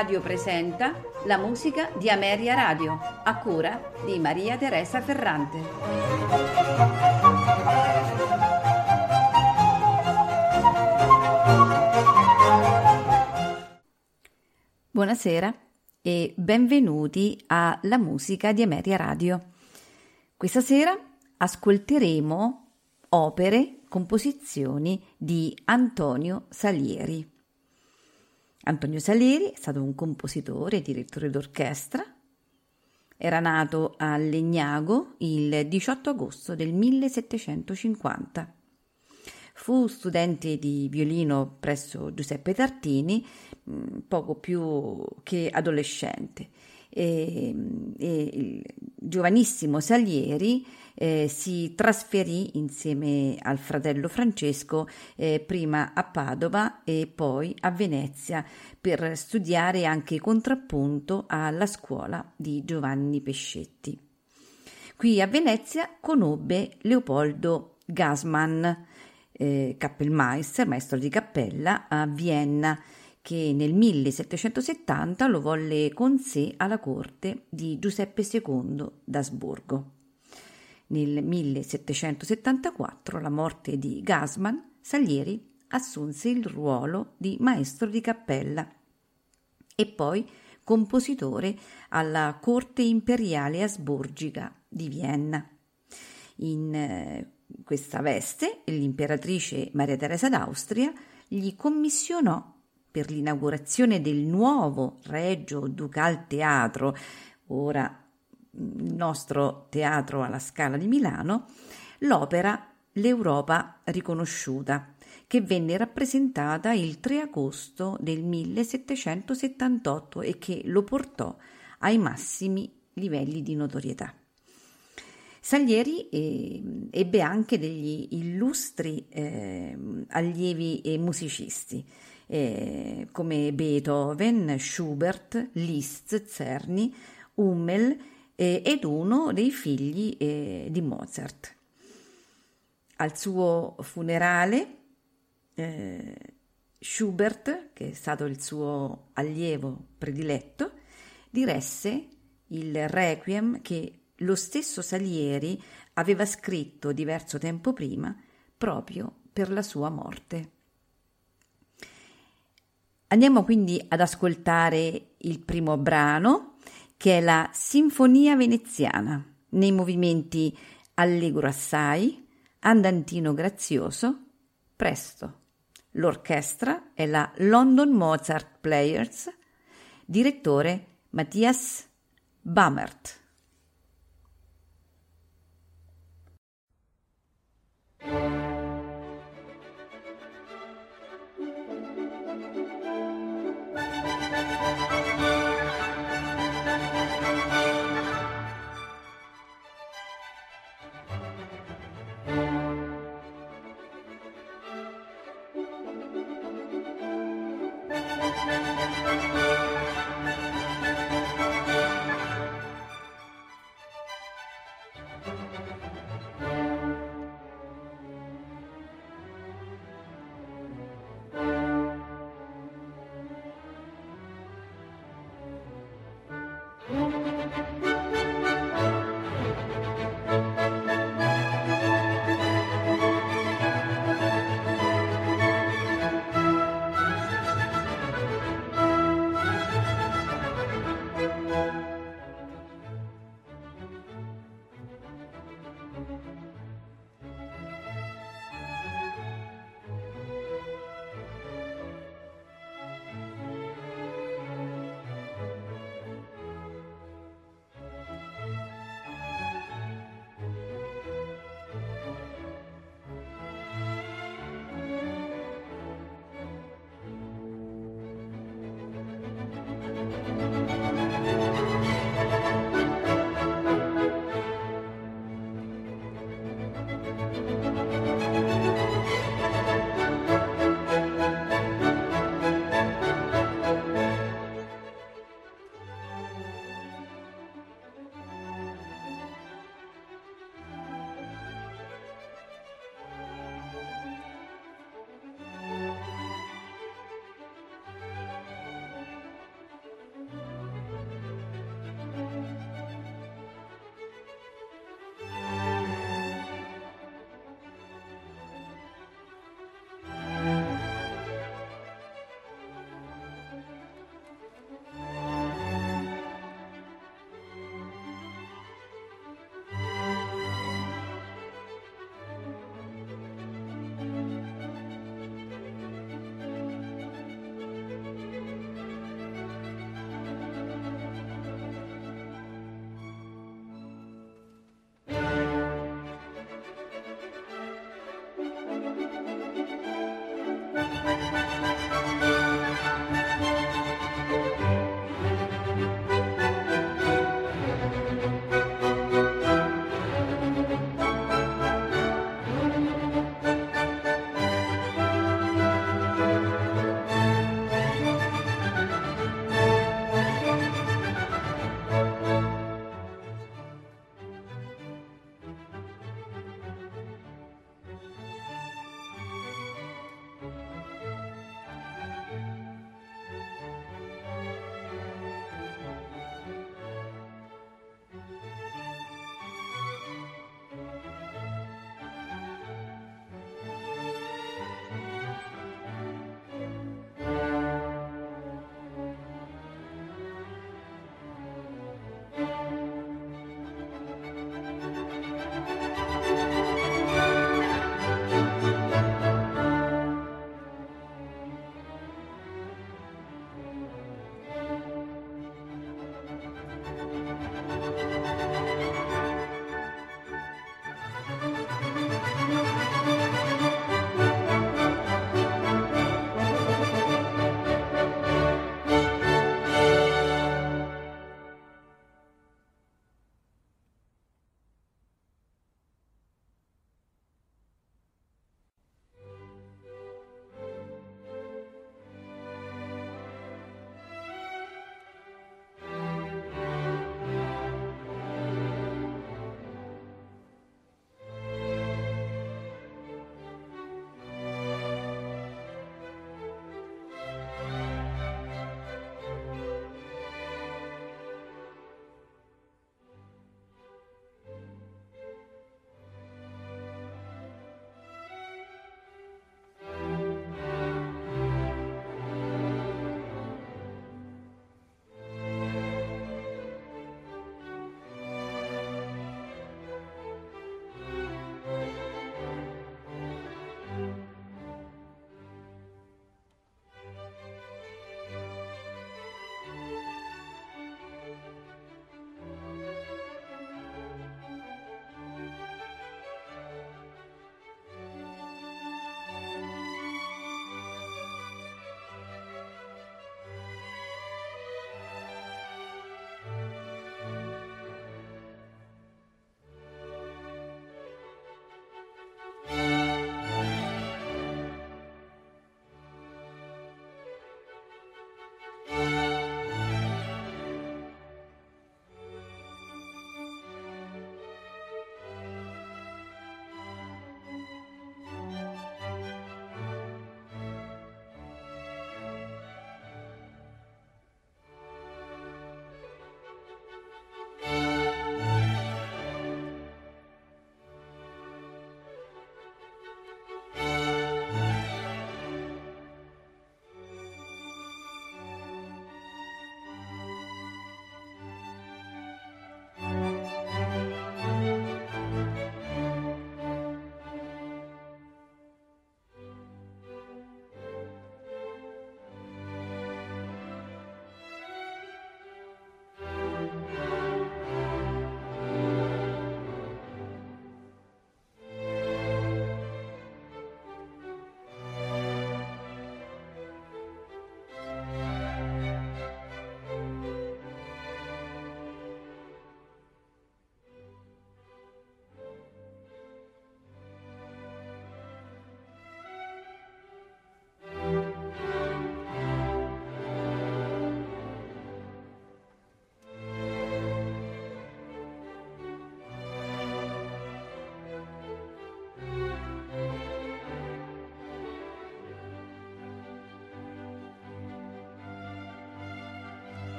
Radio presenta la musica di Ameria Radio, a cura di Maria Teresa Ferrante. Buonasera e benvenuti alla musica di Ameria Radio. Questa sera ascolteremo opere, composizioni di Antonio Salieri. Antonio Salieri è stato un compositore e direttore d'orchestra. Era nato a Legnago il 18 agosto del 1750. Fu studente di violino presso Giuseppe Tartini mm, poco più che adolescente. E, e il giovanissimo Salieri eh, si trasferì insieme al fratello Francesco eh, prima a Padova e poi a Venezia per studiare anche contrappunto alla scuola di Giovanni Pescetti. Qui a Venezia conobbe Leopoldo Gasman, eh, Kappelmeister, maestro di cappella a Vienna, che nel 1770 lo volle con sé alla corte di Giuseppe II d'Asburgo. Nel 1774, la morte di Gasman, Salieri assunse il ruolo di maestro di cappella e poi compositore alla corte imperiale asburgica di Vienna. In eh, questa veste l'imperatrice Maria Teresa d'Austria gli commissionò per l'inaugurazione del nuovo Regio Ducal Teatro, ora il nostro teatro alla Scala di Milano, l'opera L'Europa riconosciuta, che venne rappresentata il 3 agosto del 1778 e che lo portò ai massimi livelli di notorietà. Salieri eh, ebbe anche degli illustri eh, allievi e musicisti eh, come Beethoven, Schubert, Liszt, Czerny, Hummel eh, ed uno dei figli eh, di Mozart. Al suo funerale eh, Schubert, che è stato il suo allievo prediletto, diresse il requiem che lo stesso Salieri aveva scritto diverso tempo prima proprio per la sua morte. Andiamo quindi ad ascoltare il primo brano, che è la Sinfonia veneziana, nei movimenti Allegro assai, Andantino grazioso, Presto. L'orchestra è la London Mozart Players, direttore Matthias Bammert. thank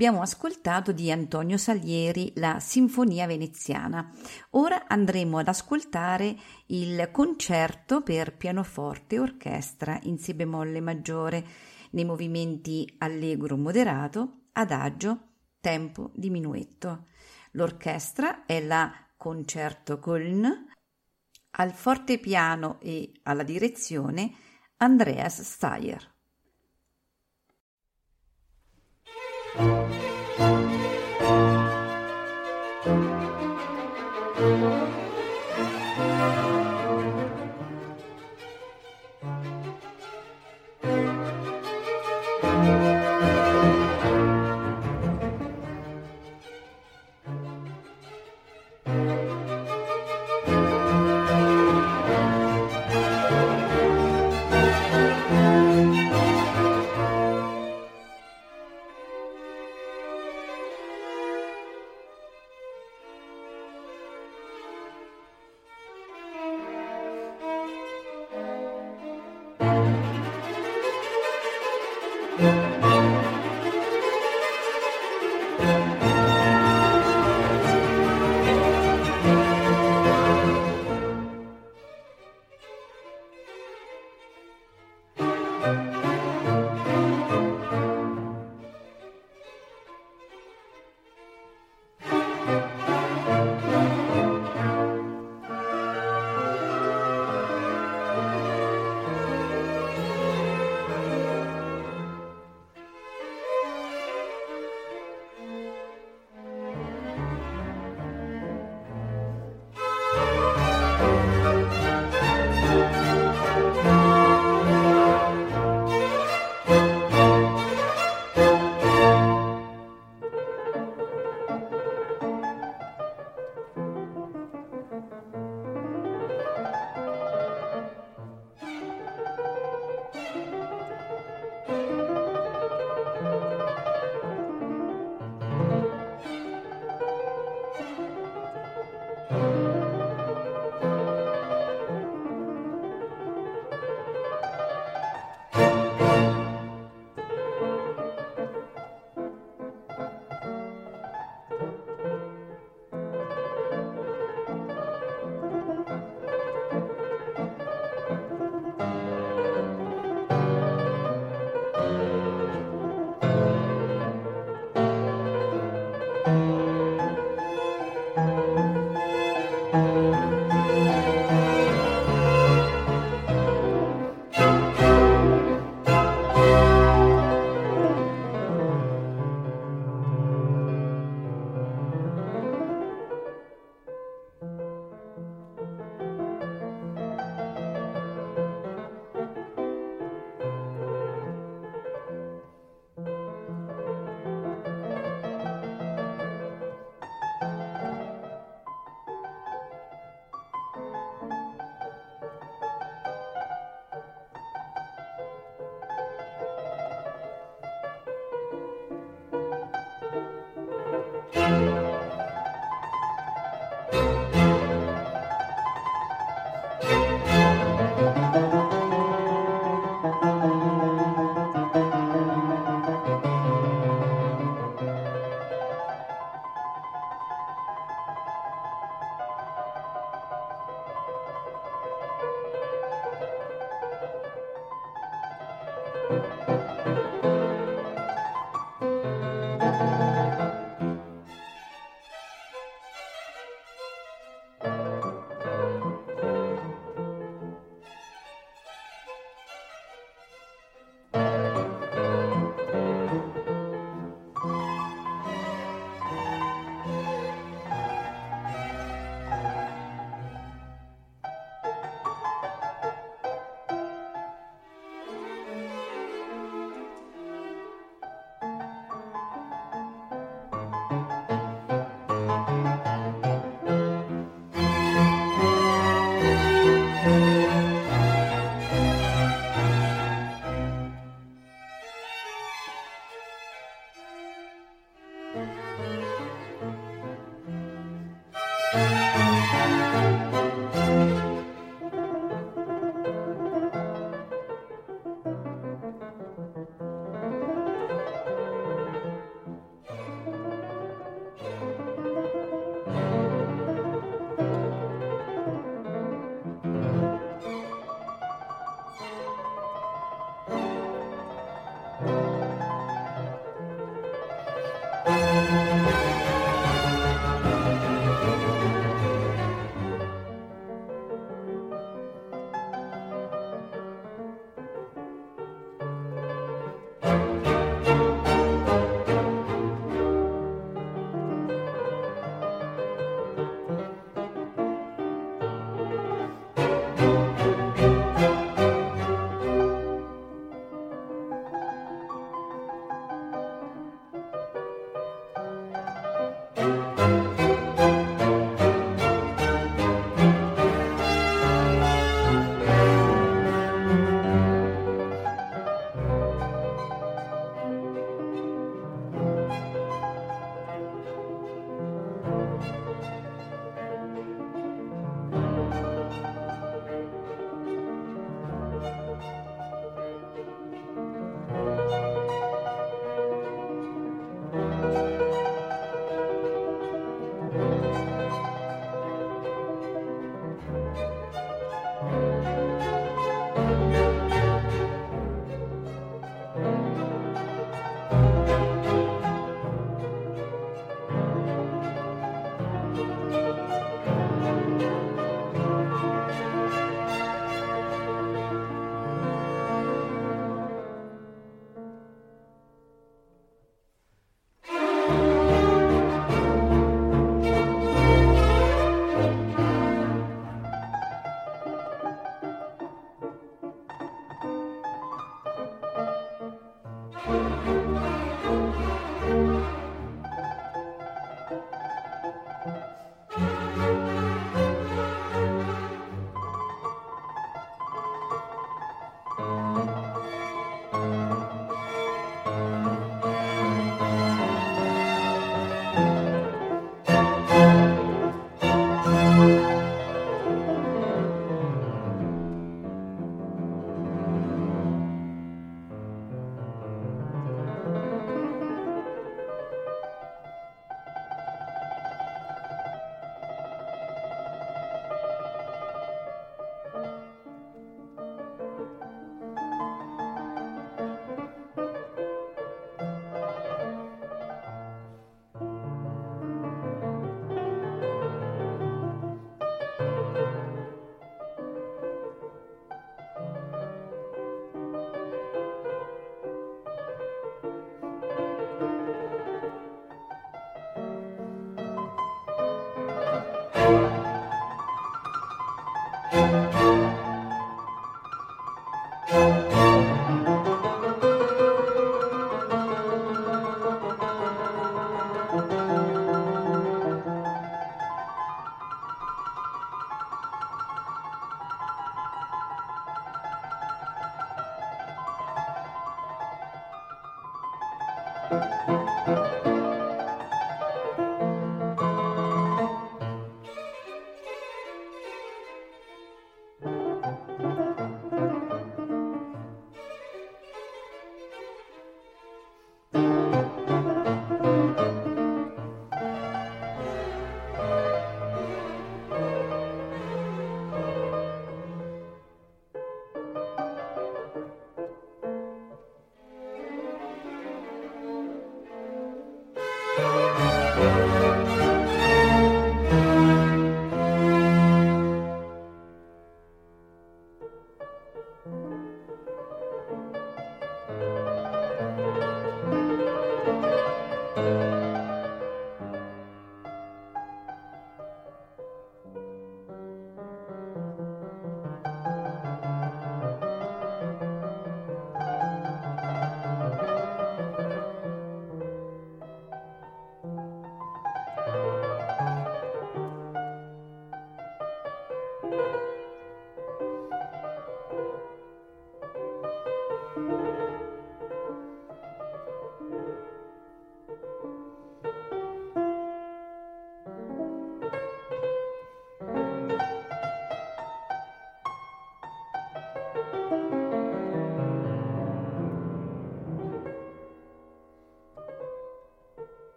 Abbiamo ascoltato di Antonio Salieri la Sinfonia veneziana. Ora andremo ad ascoltare il concerto per pianoforte e orchestra in si bemolle maggiore nei movimenti allegro moderato, adagio, tempo diminuetto. L'orchestra è la Concerto Köln, al fortepiano e alla direzione Andreas Steyer.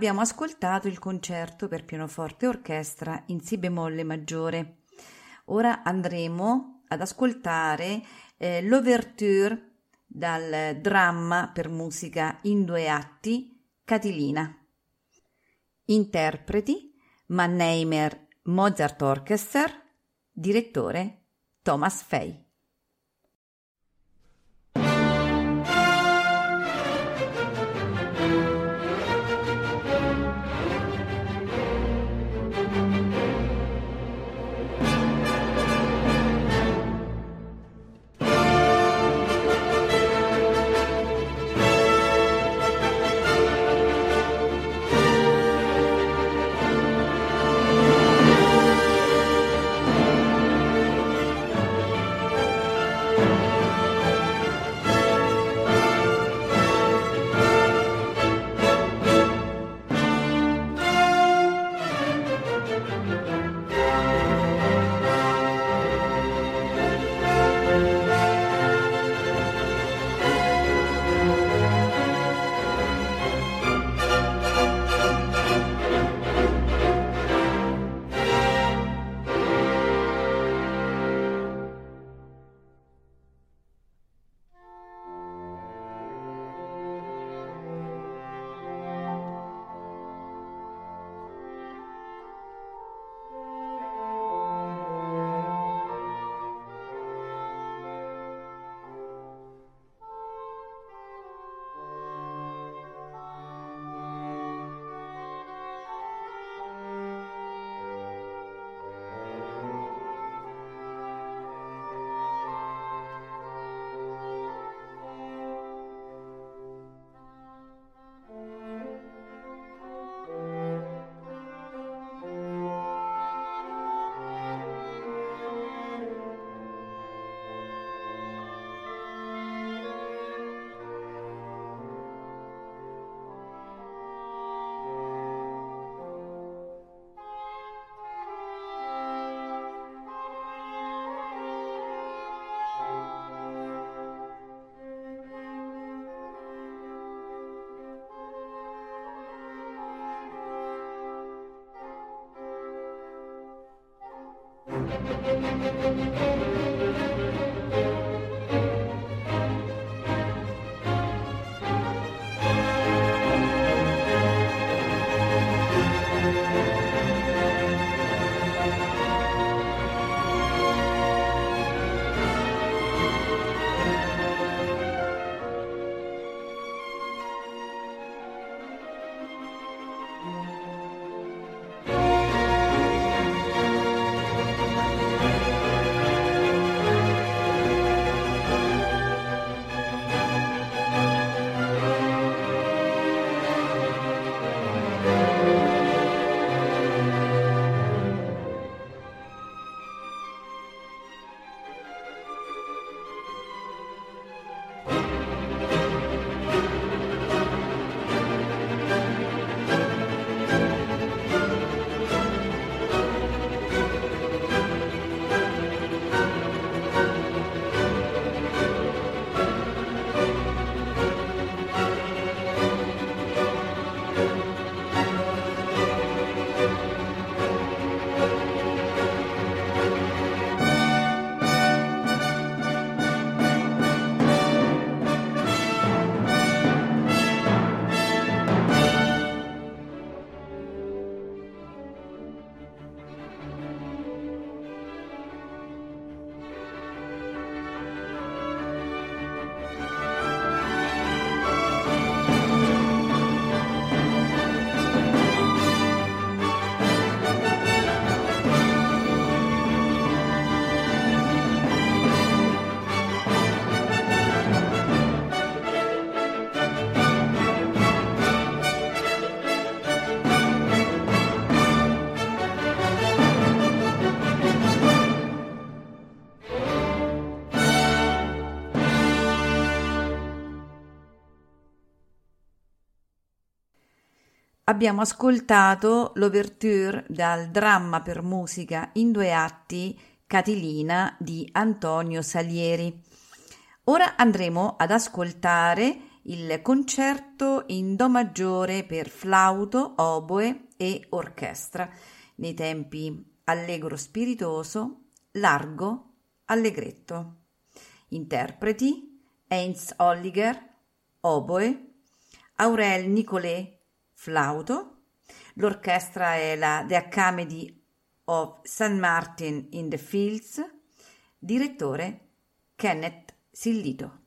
Abbiamo ascoltato il concerto per pianoforte e orchestra in Si bemolle maggiore. Ora andremo ad ascoltare eh, l'ouverture dal dramma per musica in due atti Catilina. Interpreti Mannheimer Mozart Orchestra, direttore Thomas Fay. Abbiamo ascoltato l'ouverture dal dramma per musica in due atti Catilina di Antonio Salieri. Ora andremo ad ascoltare il concerto in Do maggiore per flauto, oboe e orchestra, nei tempi allegro spiritoso, largo, allegretto. Interpreti Heinz Holliger, oboe, Aurel Nicolet, flauto. L'orchestra è la The Academy of St. Martin in the Fields, direttore Kenneth Sillito.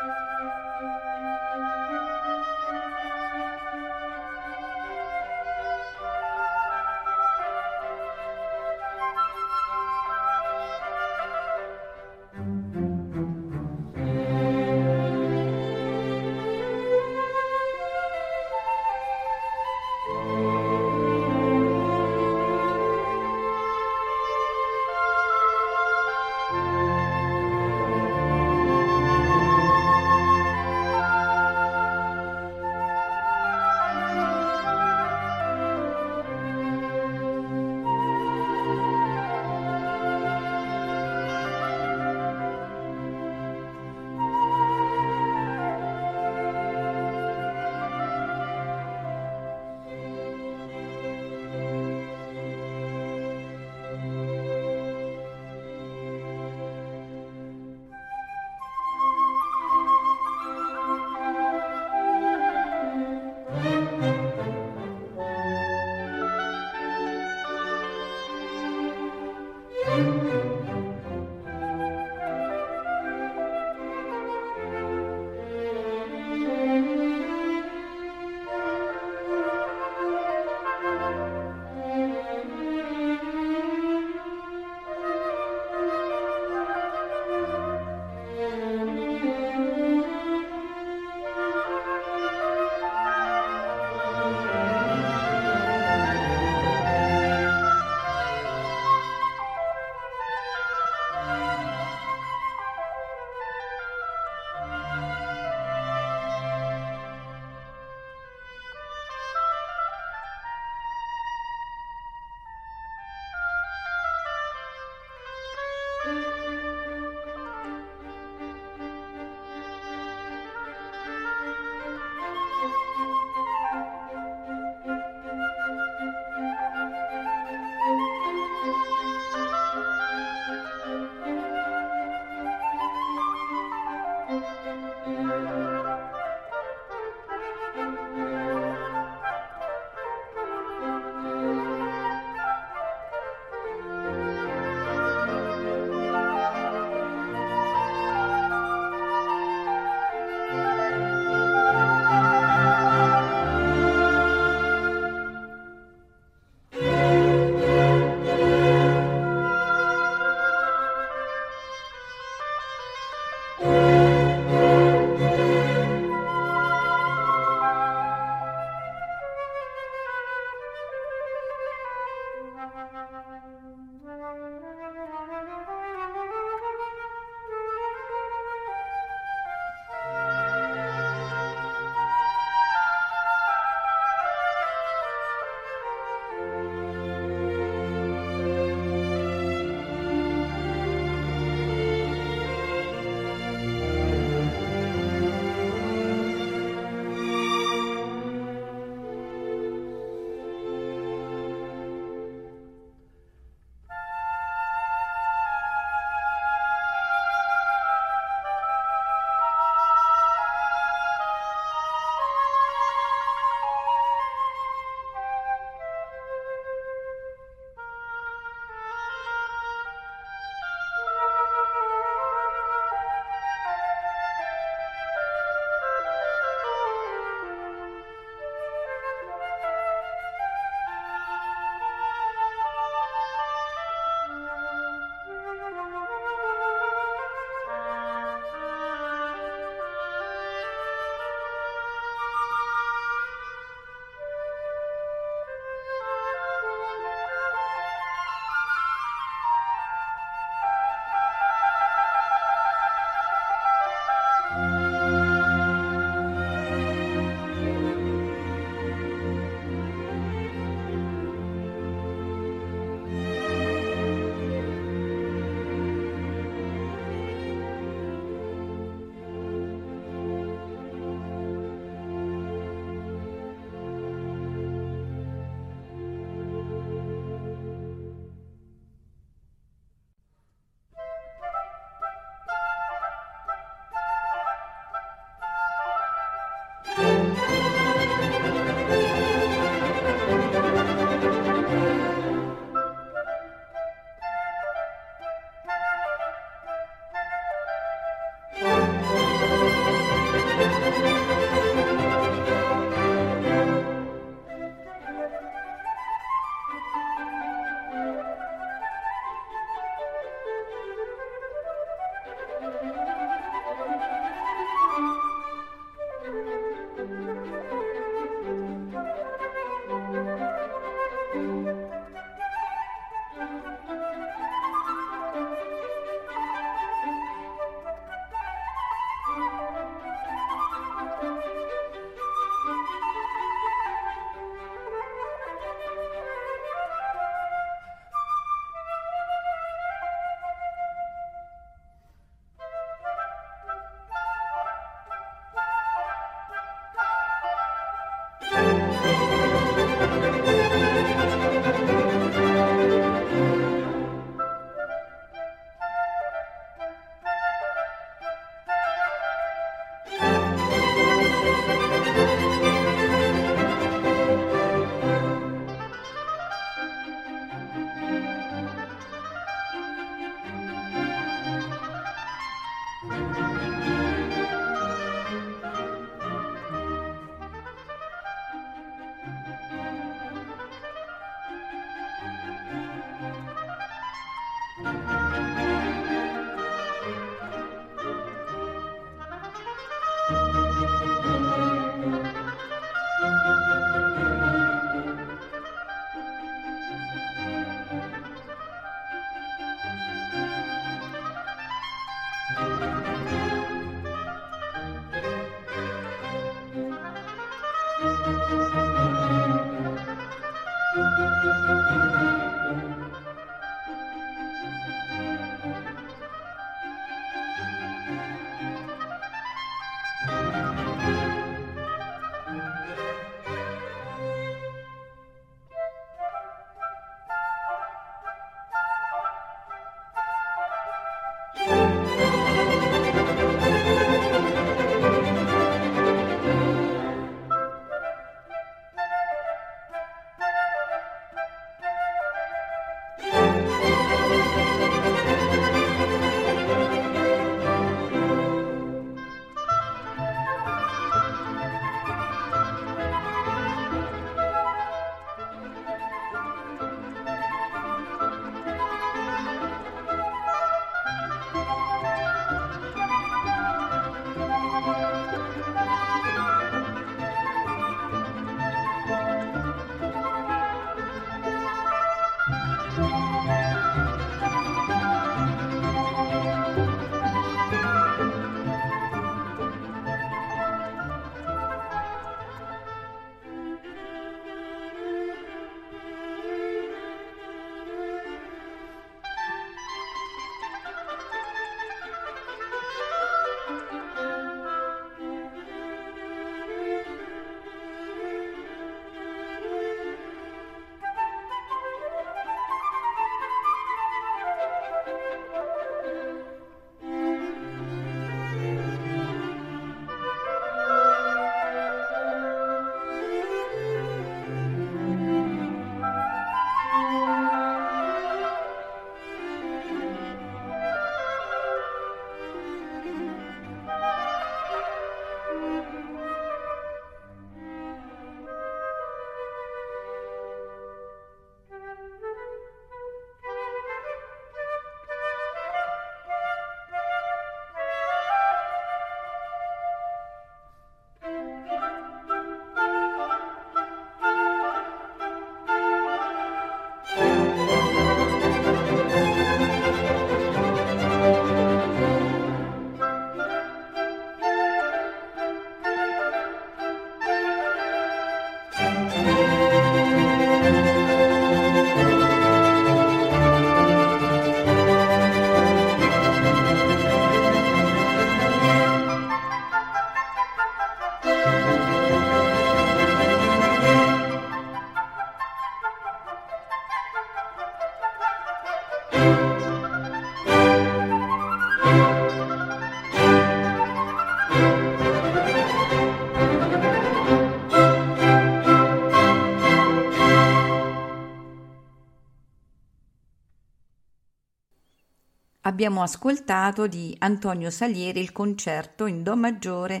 Abbiamo ascoltato di Antonio Salieri il concerto in Do maggiore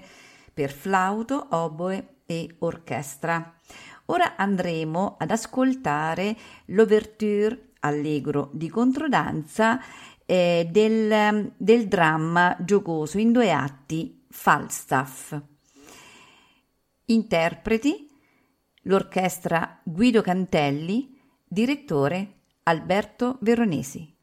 per flauto, oboe e orchestra. Ora andremo ad ascoltare l'ouverture allegro di controdanza eh, del, del dramma giocoso in due atti Falstaff. Interpreti l'orchestra Guido Cantelli, direttore Alberto Veronesi.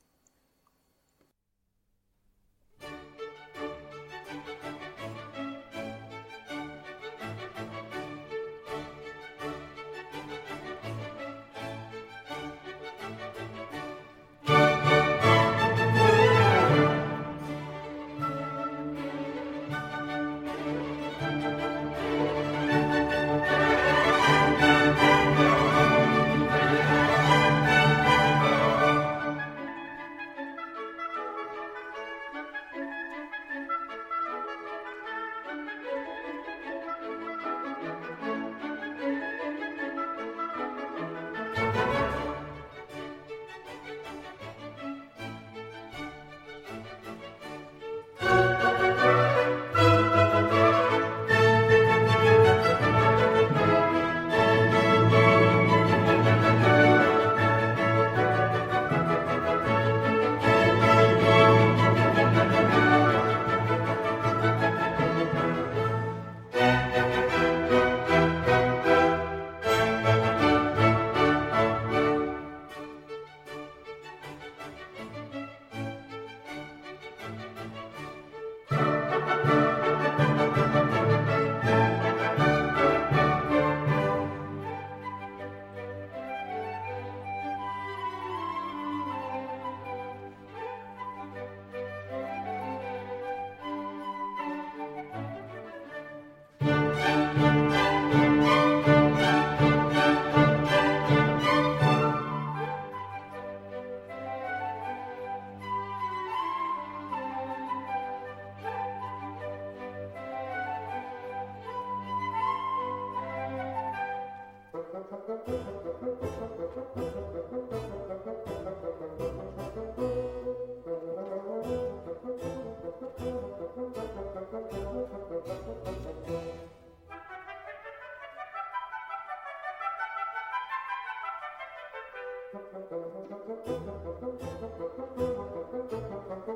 Thank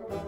you.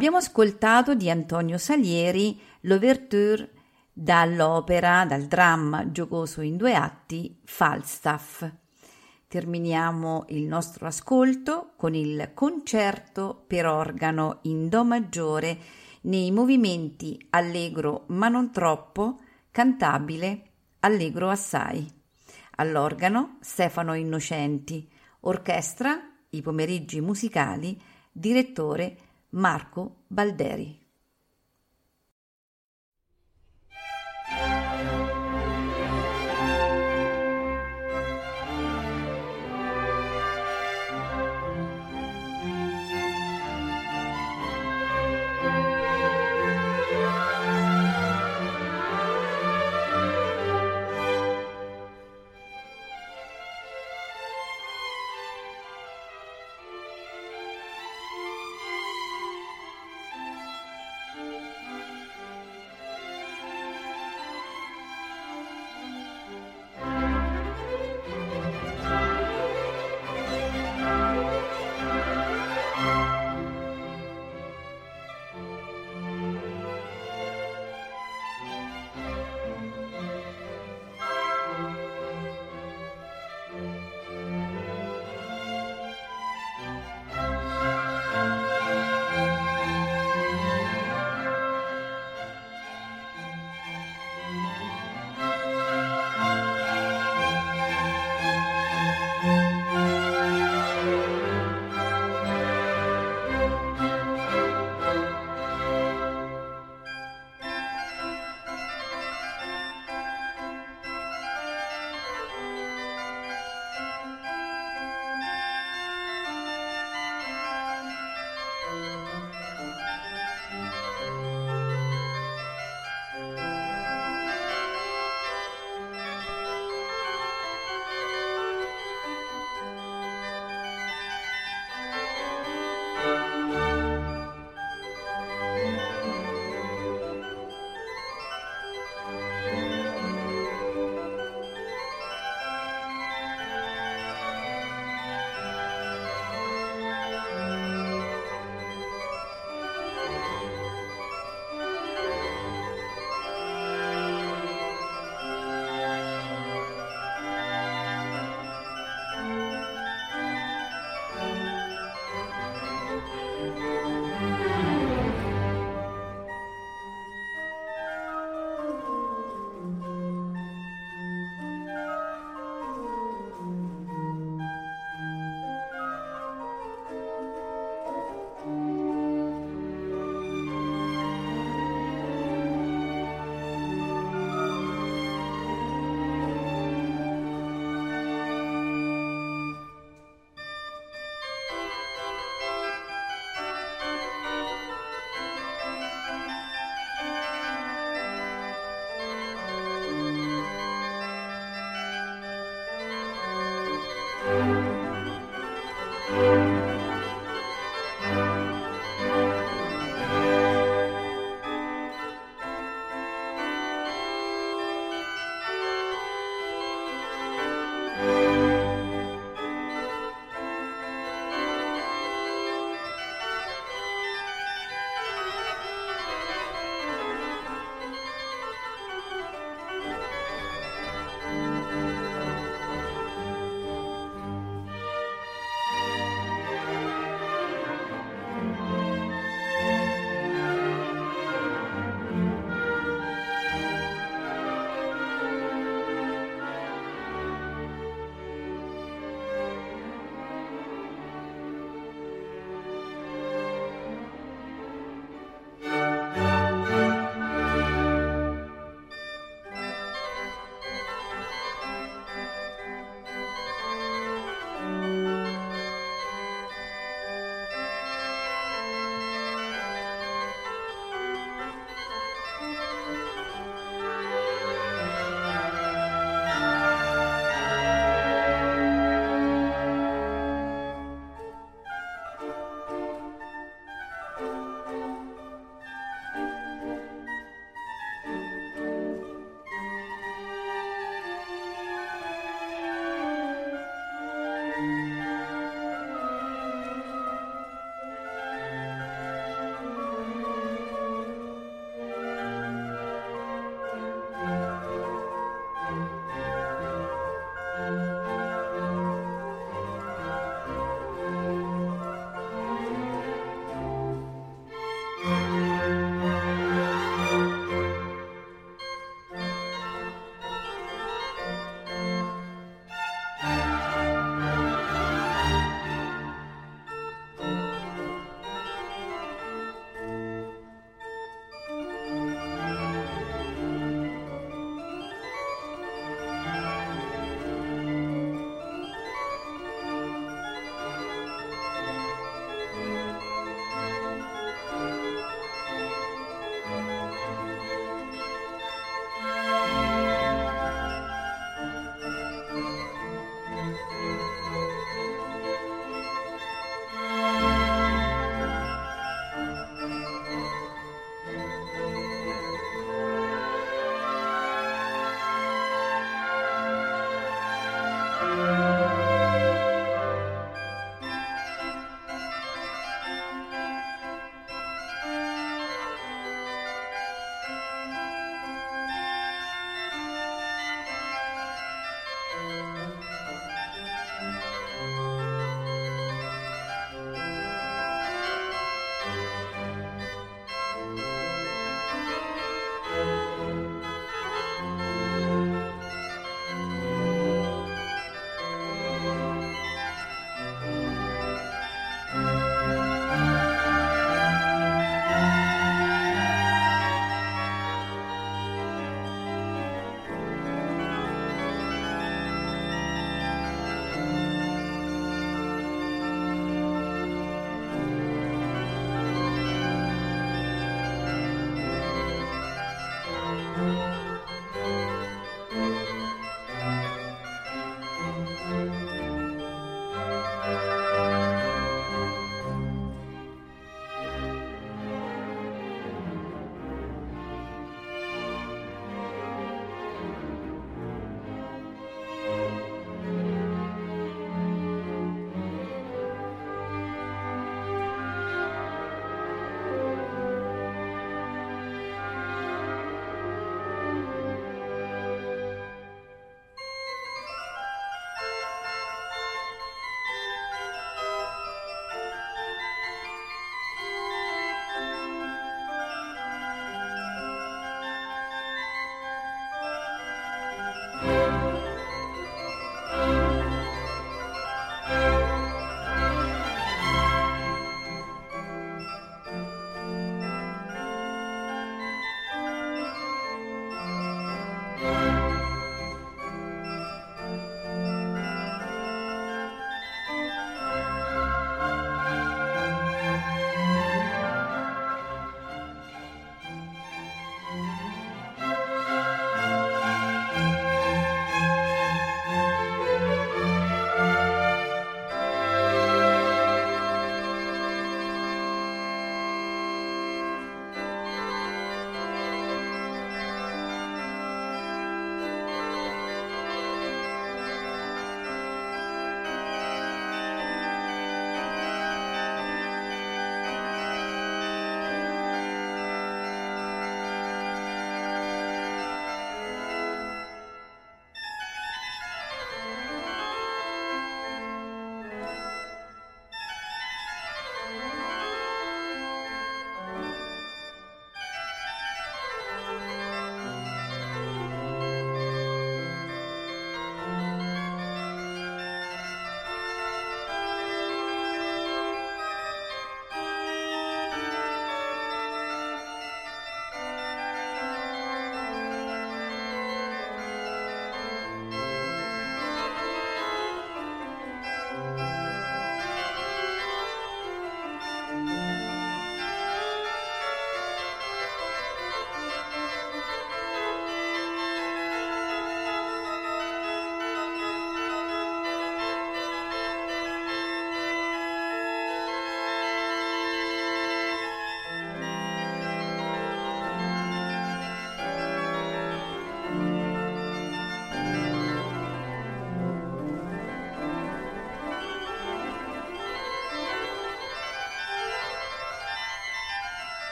Abbiamo ascoltato di Antonio Salieri l'ouverture dall'opera, dal dramma giocoso in due atti Falstaff. Terminiamo il nostro ascolto con il concerto per organo in Do maggiore nei movimenti allegro ma non troppo, cantabile, allegro assai. All'organo Stefano Innocenti, orchestra I pomeriggi musicali, direttore Marco Balderi.